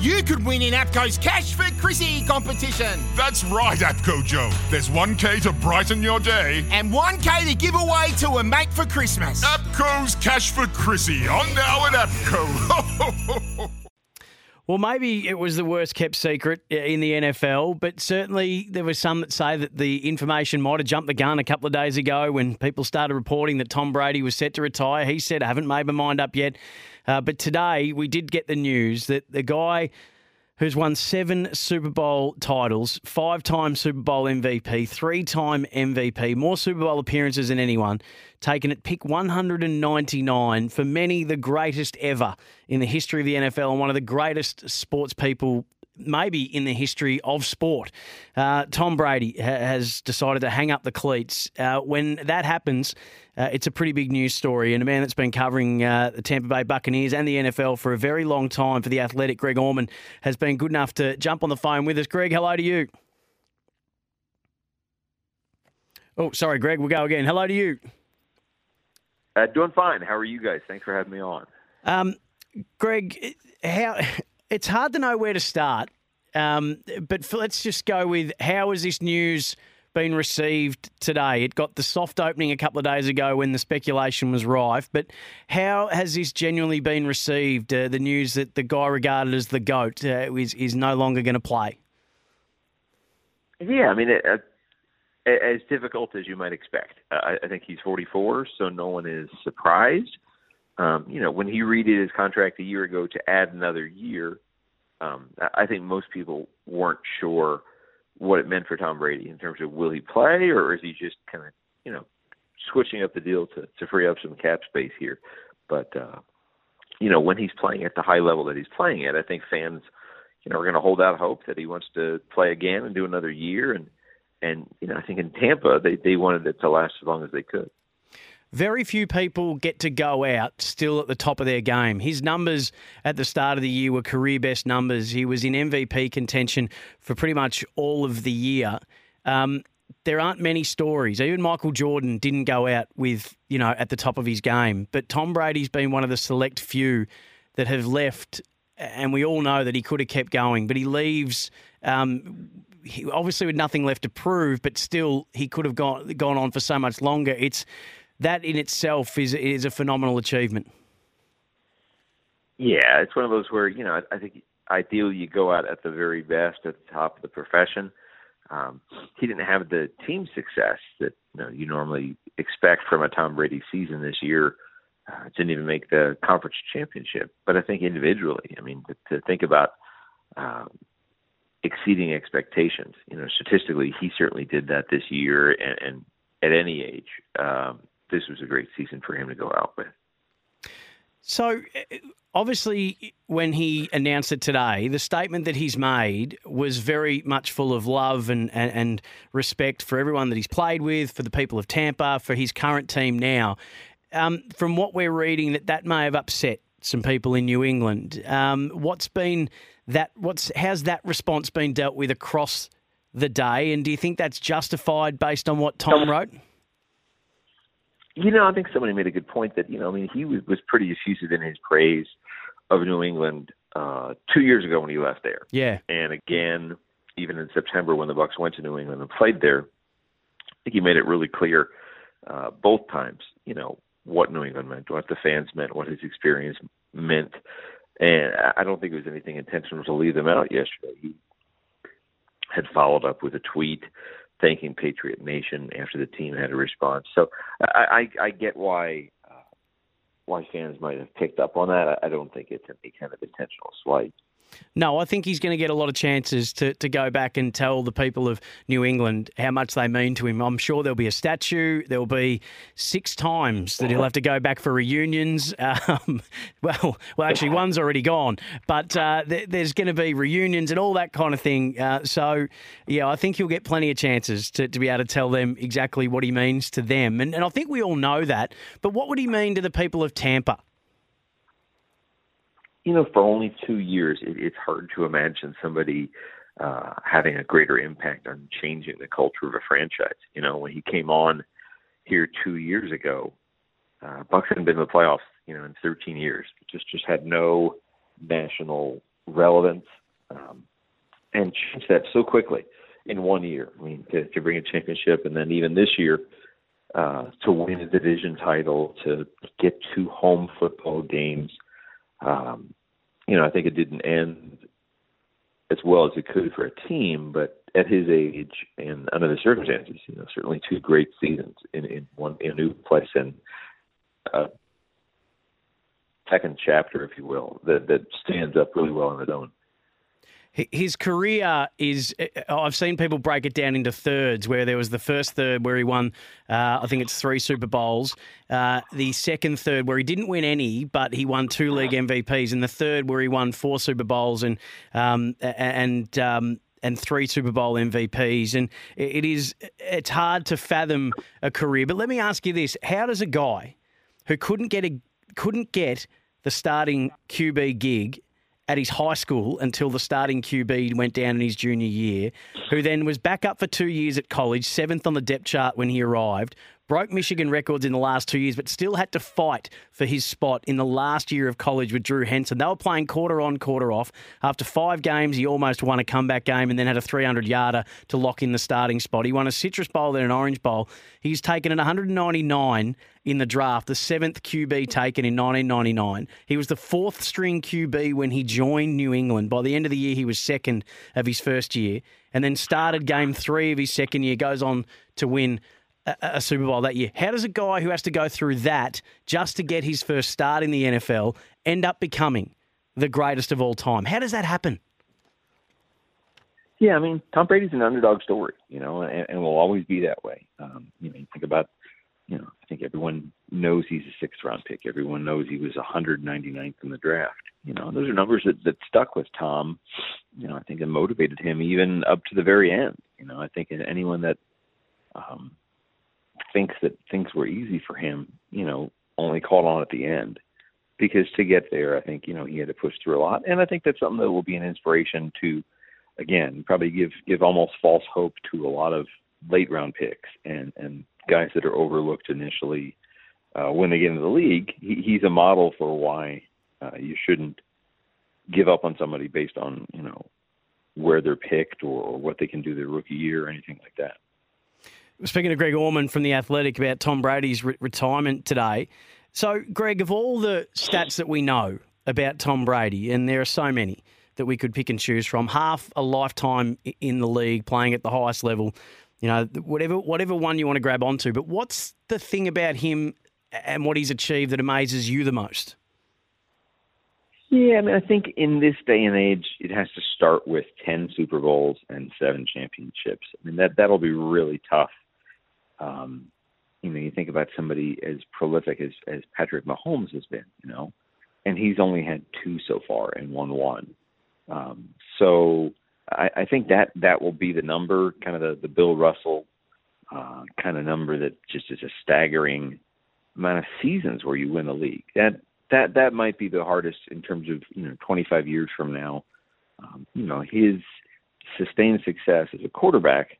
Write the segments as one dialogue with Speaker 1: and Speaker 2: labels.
Speaker 1: you could win in APCO's Cash for Chrissy competition.
Speaker 2: That's right, APCO Joe. There's 1K to brighten your day.
Speaker 1: And 1K to give away to a mate for Christmas.
Speaker 2: APCO's Cash for Chrissy on now at APCO.
Speaker 3: Well, maybe it was the worst kept secret in the NFL, but certainly there were some that say that the information might have jumped the gun a couple of days ago when people started reporting that Tom Brady was set to retire. He said, I haven't made my mind up yet. Uh, but today we did get the news that the guy who's won seven Super Bowl titles, five time Super Bowl MVP, three time MVP, more Super Bowl appearances than anyone, taken at pick 199, for many the greatest ever in the history of the NFL and one of the greatest sports people maybe in the history of sport. Uh, Tom Brady ha- has decided to hang up the cleats. Uh, when that happens, uh, it's a pretty big news story. And a man that's been covering uh, the Tampa Bay Buccaneers and the NFL for a very long time for the Athletic, Greg Auman, has been good enough to jump on the phone with us. Greg, hello to you. Oh, sorry, Greg. We'll go again. Hello to you.
Speaker 4: Uh, doing fine. How are you guys? Thanks for having me on.
Speaker 3: Um, Greg, how it's hard to know where to start. Um, but let's just go with how has this news been received today? It got the soft opening a couple of days ago when the speculation was rife, but how has this genuinely been received? Uh, the news that the guy regarded as the goat uh, is is no longer going to play.
Speaker 4: Yeah, I mean, it, uh, as difficult as you might expect. I, I think he's 44, so no one is surprised. Um, you know, when he redid his contract a year ago to add another year, um, I think most people weren't sure what it meant for Tom Brady in terms of will he play or is he just kind of you know switching up the deal to to free up some cap space here. But uh, you know, when he's playing at the high level that he's playing at, I think fans you know are going to hold out hope that he wants to play again and do another year and and you know I think in Tampa they they wanted it to last as long as they could.
Speaker 3: Very few people get to go out still at the top of their game. His numbers at the start of the year were career best numbers. He was in MVP contention for pretty much all of the year. Um, there aren't many stories. Even Michael Jordan didn't go out with, you know, at the top of his game. But Tom Brady's been one of the select few that have left, and we all know that he could have kept going, but he leaves. Um, he, obviously, with nothing left to prove, but still, he could have gone gone on for so much longer. It's that in itself is is a phenomenal achievement.
Speaker 4: Yeah, it's one of those where you know I, think ideally you go out at the very best at the top of the profession. Um, he didn't have the team success that you know you normally expect from a Tom Brady season this year. Uh, didn't even make the conference championship, but I think individually, I mean, to, to think about um, exceeding expectations, you know, statistically, he certainly did that this year, and, and at any age, um, this was a great season for him to go out with.
Speaker 3: So, obviously, when he announced it today, the statement that he's made was very much full of love and, and, and, respect for everyone that he's played with, for the people of Tampa, for his current team now. Um, from what we're reading, that that may have upset some people in New England. Um, what's been that? What's how's that response been dealt with across the day? And do you think that's justified based on what Tom wrote?
Speaker 4: You know, I think somebody made a good point that you know, I mean, he was, was pretty effusive in his praise of New England uh, two years ago when he left there.
Speaker 3: Yeah,
Speaker 4: and again, even in September when the Bucs went to New England and played there, I think he made it really clear uh, both times. You know what New England meant, what the fans meant, what his experience meant, and I don't think it was anything intentional to leave them out yesterday. He had followed up with a tweet thanking Patriot Nation after the team had a response. So I, I, I get why uh, why fans might have picked up on that. I I don't think it's any kind of intentional slight.
Speaker 3: No, I think he's going to get a lot of chances to, to go back and tell the people of New England how much they mean to him. I'm sure there'll be a statue. There'll be six times that he'll have to go back for reunions. Um, well, well, actually, one's already gone, but uh, th- there's going to be reunions and all that kind of thing. Uh, so, yeah, I think he'll get plenty of chances to, to be able to tell them exactly what he means to them. And, and I think we all know that. But what would he mean to the people of Tampa?
Speaker 4: You know, for only two years, it, it's hard to imagine somebody uh, having a greater impact on changing the culture of a franchise. You know, when he came on here two years ago, uh, Bucs hadn't been in the playoffs, you know, in 13 years. Just just had no national relevance, um, and change that so quickly in one year. I mean, to, to bring a championship, and then even this year uh, to win a division title, to get two home football games. Um, you know, I think it didn't end as well as it could for a team, but at his age and under the circumstances, you know, certainly two great seasons in, in one in a new place and a second chapter, if you will, that that stands up really well on its own.
Speaker 3: His career is, uh, I've seen people break it down into thirds, where there was the first third where he won, uh, I think it's three Super Bowls. Uh, the second third where he didn't win any, but he won two league MVPs. And the third where he won four Super Bowls and, um, and, um, and three Super Bowl MVPs. And it is, it's hard to fathom a career. But let me ask you this how does a guy who couldn't get a, couldn't get the starting QB gig at his high school until the starting QB went down in his junior year, who then was back up for two years at college, seventh on the depth chart when he arrived, broke Michigan records in the last two years, but still had to fight for his spot in the last year of college with Drew Henson. They were playing quarter on, quarter off. After five games, he almost won a comeback game and then had a 300 yarder to lock in the starting spot. He won a Citrus Bowl, then an Orange Bowl. He's taken at 199 in the draft, the seventh QB taken in 1999. He was the fourth string QB when he joined New England. By the end of the year, he was second of his first year and then started game three of his second year, goes on to win a, Super Bowl that year. How does a guy who has to go through that just to get his first start in the NFL end up becoming the greatest of all time? How does that happen?
Speaker 4: Yeah, I mean, Tom Brady's an underdog story, you know, and, and will always be that way. Um, you know, you think about, you know, I think everyone knows he's a sixth round pick. Everyone knows he was 199th in the draft. You know, those are numbers that, that stuck with Tom. You know, I think it motivated him even up to the very end. You know, I think anyone that um, thinks that things were easy for him, you know, only caught on at the end. Because to get there, I think you know he had to push through a lot, and I think that's something that will be an inspiration to, again, probably give give almost false hope to a lot of late round picks and and guys that are overlooked initially uh, when they get into the league. He, he's a model for why uh, you shouldn't give up on somebody based on you know where they're picked or, or what they can do their rookie year or anything like that.
Speaker 3: Speaking to Greg Auman from The Athletic about Tom Brady's re- retirement today. So, Greg, of all the stats that we know about Tom Brady, and there are so many that we could pick and choose from, half a lifetime in the league, playing at the highest level, you know, whatever whatever one you want to grab onto. But what's the thing about him and what he's achieved that amazes you the most?
Speaker 4: Yeah, I mean, I think in this day and age, it has to start with ten Super Bowls and seven championships. I mean, that that'll be really tough um, you know, you think about somebody as prolific as as Patrick Mahomes has been, you know, and he's only had two so far and won one. Um, so I, I think that that will be the number, kind of the, the Bill Russell uh, kind of number that just is a staggering amount of seasons where you win the league. That that that might be the hardest in terms of you know 25 years from now. Um, you know his sustained success as a quarterback.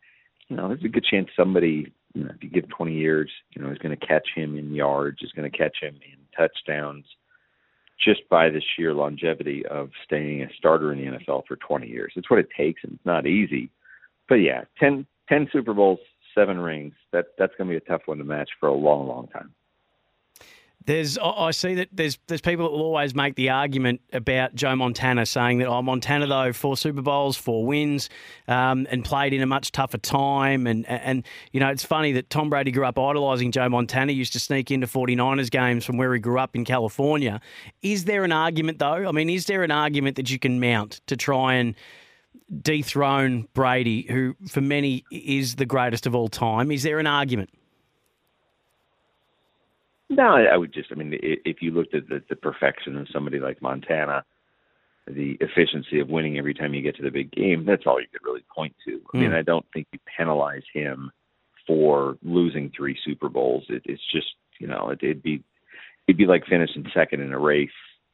Speaker 4: You know, there's a good chance somebody you know, if you give 20 years, you know, is going to catch him in yards, is going to catch him in touchdowns, just by the sheer longevity of staying a starter in the NFL for 20 years. It's what it takes, and it's not easy. But yeah, 10, 10 Super Bowls, seven rings. That that's going to be a tough one to match for a long, long time.
Speaker 3: There's, I see that there's there's people that will always make the argument about Joe Montana, saying that oh Montana though four Super Bowls, four wins, um, and played in a much tougher time, and and you know it's funny that Tom Brady grew up idolising Joe Montana, used to sneak into 49ers games from where he grew up in California. Is there an argument though? I mean, is there an argument that you can mount to try and dethrone Brady, who for many is the greatest of all time? Is there an argument?
Speaker 4: No, I would just. I mean, if you looked at the, the perfection of somebody like Montana, the efficiency of winning every time you get to the big game, that's all you could really point to. I mean, hmm. I don't think you penalize him for losing three Super Bowls. It, it's just, you know, it, it'd be it'd be like finishing second in a race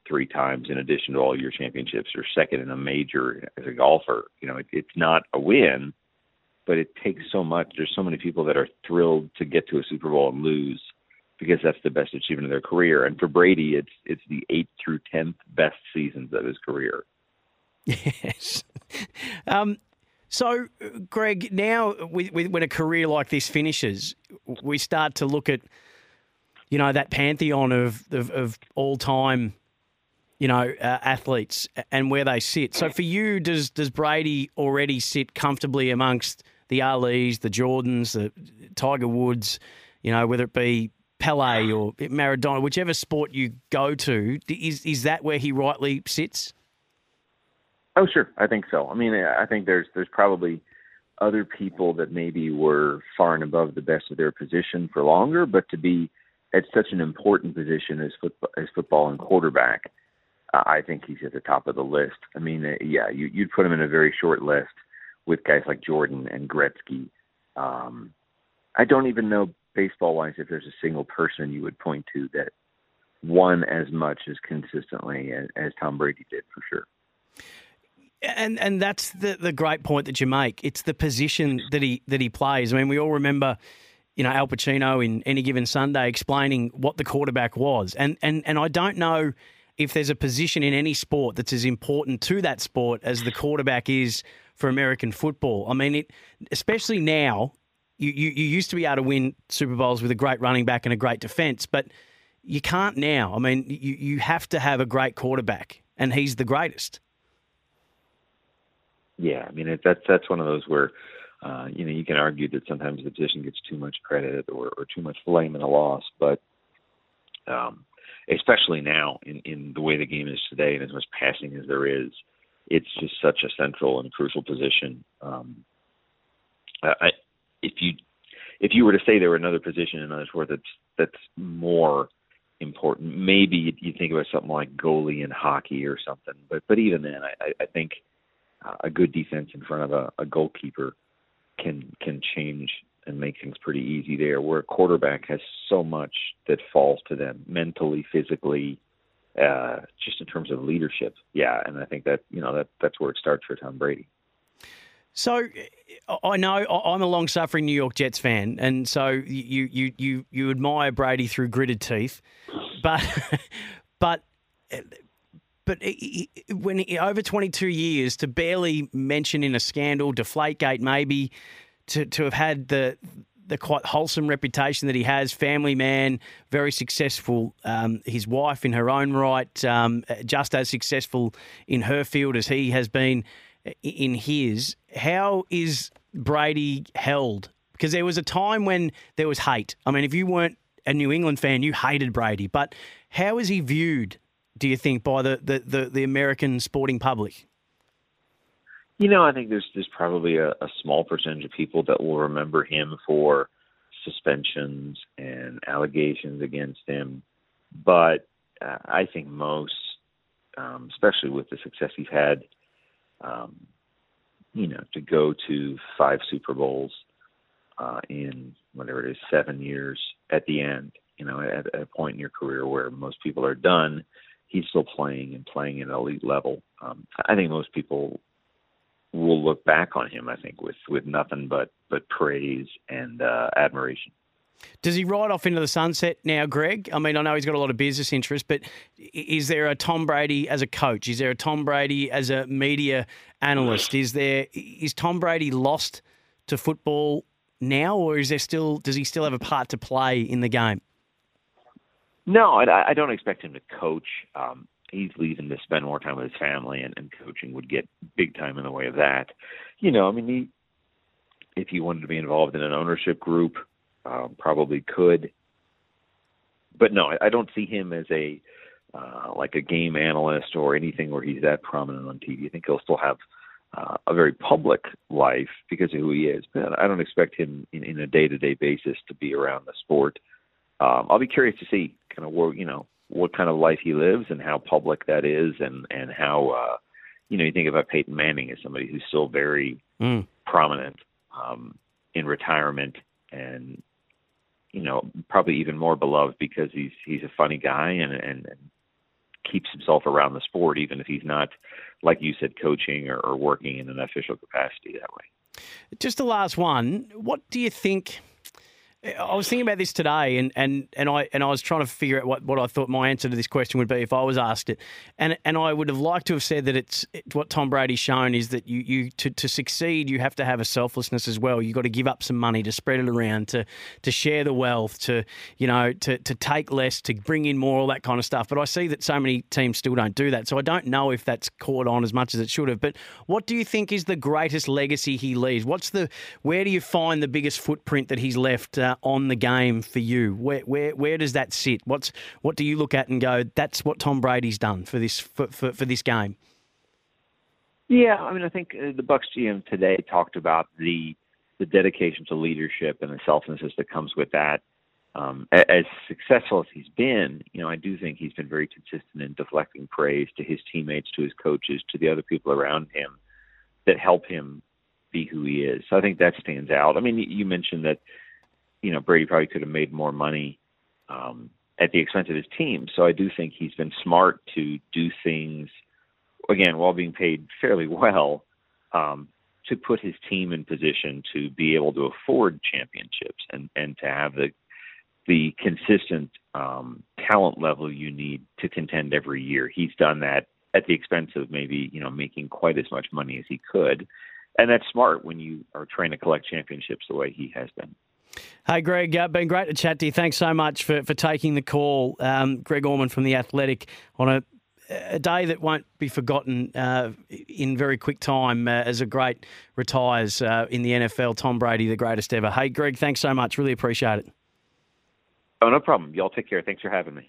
Speaker 4: three times in addition to all your championships, or second in a major as a golfer. You know, it, it's not a win, but it takes so much. There's so many people that are thrilled to get to a Super Bowl and lose because that's the best achievement of their career. And for Brady, it's it's the eighth through tenth best seasons of his career.
Speaker 3: Yes. Um, so, Greg, now with, with, when a career like this finishes, we start to look at, you know, that pantheon of of, of all time, you know, uh, athletes and where they sit. So, for you, does does Brady already sit comfortably amongst the Alis, the Jordans, the Tiger Woods, you know, whether it be Pele or Maradona, whichever sport you go to, is is that where he rightly sits?
Speaker 4: Oh, sure, I think so. I mean, I think there's there's probably other people that maybe were far and above the best of their position for longer, but to be at such an important position as football, as football and quarterback, uh, I think he's at the top of the list. I mean, uh, yeah, you, you'd put him in a very short list with guys like Jordan and Gretzky. Um, I don't even know baseball wise if there's a single person you would point to that won as much as consistently as, as Tom Brady did for sure.
Speaker 3: And and that's the the great point that you make. It's the position that he that he plays. I mean, we all remember, you know, Al Pacino in any given Sunday explaining what the quarterback was. And and and I don't know if there's a position in any sport that's as important to that sport as the quarterback is for American football. I mean, it especially now. You, you, you used to be able to win Super Bowls with a great running back and a great defense, but you can't now. I mean, you, you have to have a great quarterback, and he's the greatest.
Speaker 4: Yeah, I mean it, that's that's one of those where uh, you know you can argue that sometimes the position gets too much credit or, or too much blame in a loss, but um, especially now in in the way the game is today and as much passing as there is, it's just such a central and crucial position. Um, I, if you if you were to say there were another position in sport that's that's more important, maybe you think about something like goalie in hockey or something. But but even then, I, I think uh, a good defense in front of a, a goalkeeper can can change and make things pretty easy there. Where a quarterback has so much that falls to them mentally, physically, uh, just in terms of leadership. Yeah, and I think that you know that that's where it starts for Tom Brady.
Speaker 3: So I know I'm a long-suffering New York Jets fan, and so you you you you admire Brady through gritted teeth, but but but when over 22 years to barely mention in a scandal, Deflategate maybe, to to have had the the quite wholesome reputation that he has, family man, very successful. Um, his wife, in her own right, um, just as successful in her field as he has been in his. How is Brady held? Because there was a time when there was hate. I mean, if you weren't a New England fan, you hated Brady. But how is he viewed do you think, by the, the, the, the American sporting public?
Speaker 4: You know, I think there's there's probably a, a small percentage of people that will remember him for suspensions and allegations against him, but uh, I think most, um, especially with the success he's had, um, you know, to go to five Super Bowls uh, in whatever it is, seven years at the end, you know, at, at a point in your career where most people are done, he's still playing and playing at an elite level. Um, I think most people will look back on him. I think with with nothing but but praise and uh, admiration.
Speaker 3: Does he ride off into the sunset now, Greg? I mean, I know he's got a lot of business interests, but is there a Tom Brady as a coach? Is there a Tom Brady as a media analyst? Is there is Tom Brady lost to football now, or is there still does he still have a part to play in the game?
Speaker 4: No, I, I don't expect him to coach. Um, he's leaving to spend more time with his family, and, and coaching would get big time in the way of that. You know, I mean, he, if he wanted to be involved in an ownership group, um, probably could. But no, I, I don't see him as a uh, like a game analyst or anything where he's that prominent on TV. I think he'll still have uh, a very public life because of who he is. But I don't expect him in, in a day-to-day basis to be around the sport. Um, I'll be curious to see kind of where you know what kind of life he lives and how public that is, and and how uh, you know you think about Peyton Manning as somebody who's still very mm. prominent um, in retirement and you know probably even more beloved because he's he's a funny guy and and, and keeps himself around the sport even if he's not like you said coaching or, or working in an official capacity that way.
Speaker 3: Just the last one. What do you think? I was thinking about this today, and, and, and I and I was trying to figure out what, what I thought my answer to this question would be if I was asked it, and and I would have liked to have said that it's what Tom Brady's shown is that you you to, to succeed you have to have a selflessness as well. You've got to give up some money to spread it around, to to share the wealth, to you know to to take less, to bring in more, all that kind of stuff. But I see that so many teams still don't do that, so I don't know if that's caught on as much as it should have. But what do you think is the greatest legacy he leaves? What's the where do you find the biggest footprint that he's left? Uh, on the game for you? Where where where does that sit? What's what do you look at and go? That's what Tom Brady's done for this for for, for this game.
Speaker 4: Yeah, I mean, I think uh, the Bucs GM today talked about the the dedication to leadership and the selflessness that comes with that. Um, as successful as he's been, you know, I do think he's been very consistent in deflecting praise to his teammates, to his coaches, to the other people around him that help him be who he is. So I think that stands out. I mean, you mentioned that you know Brady probably could have made more money um, at the expense of his team. So I do think he's been smart to do things again while being paid fairly well um, to put his team in position to be able to afford championships and and to have the the consistent um, talent level you need to contend every year. He's done that at the expense of maybe you know making quite as much money as he could, and that's smart when you are trying to collect championships the way he has been.
Speaker 3: Hey, Greg, uh, been great to chat to you. Thanks so much for, for taking the call. Um, Greg Auman from The Athletic on a, a day that won't be forgotten uh, in very quick time uh, as a great retires uh, in the NFL. Tom Brady, the greatest ever. Hey, Greg, thanks so much. Really appreciate it.
Speaker 4: Oh, no problem. Y'all take care. Thanks for having me.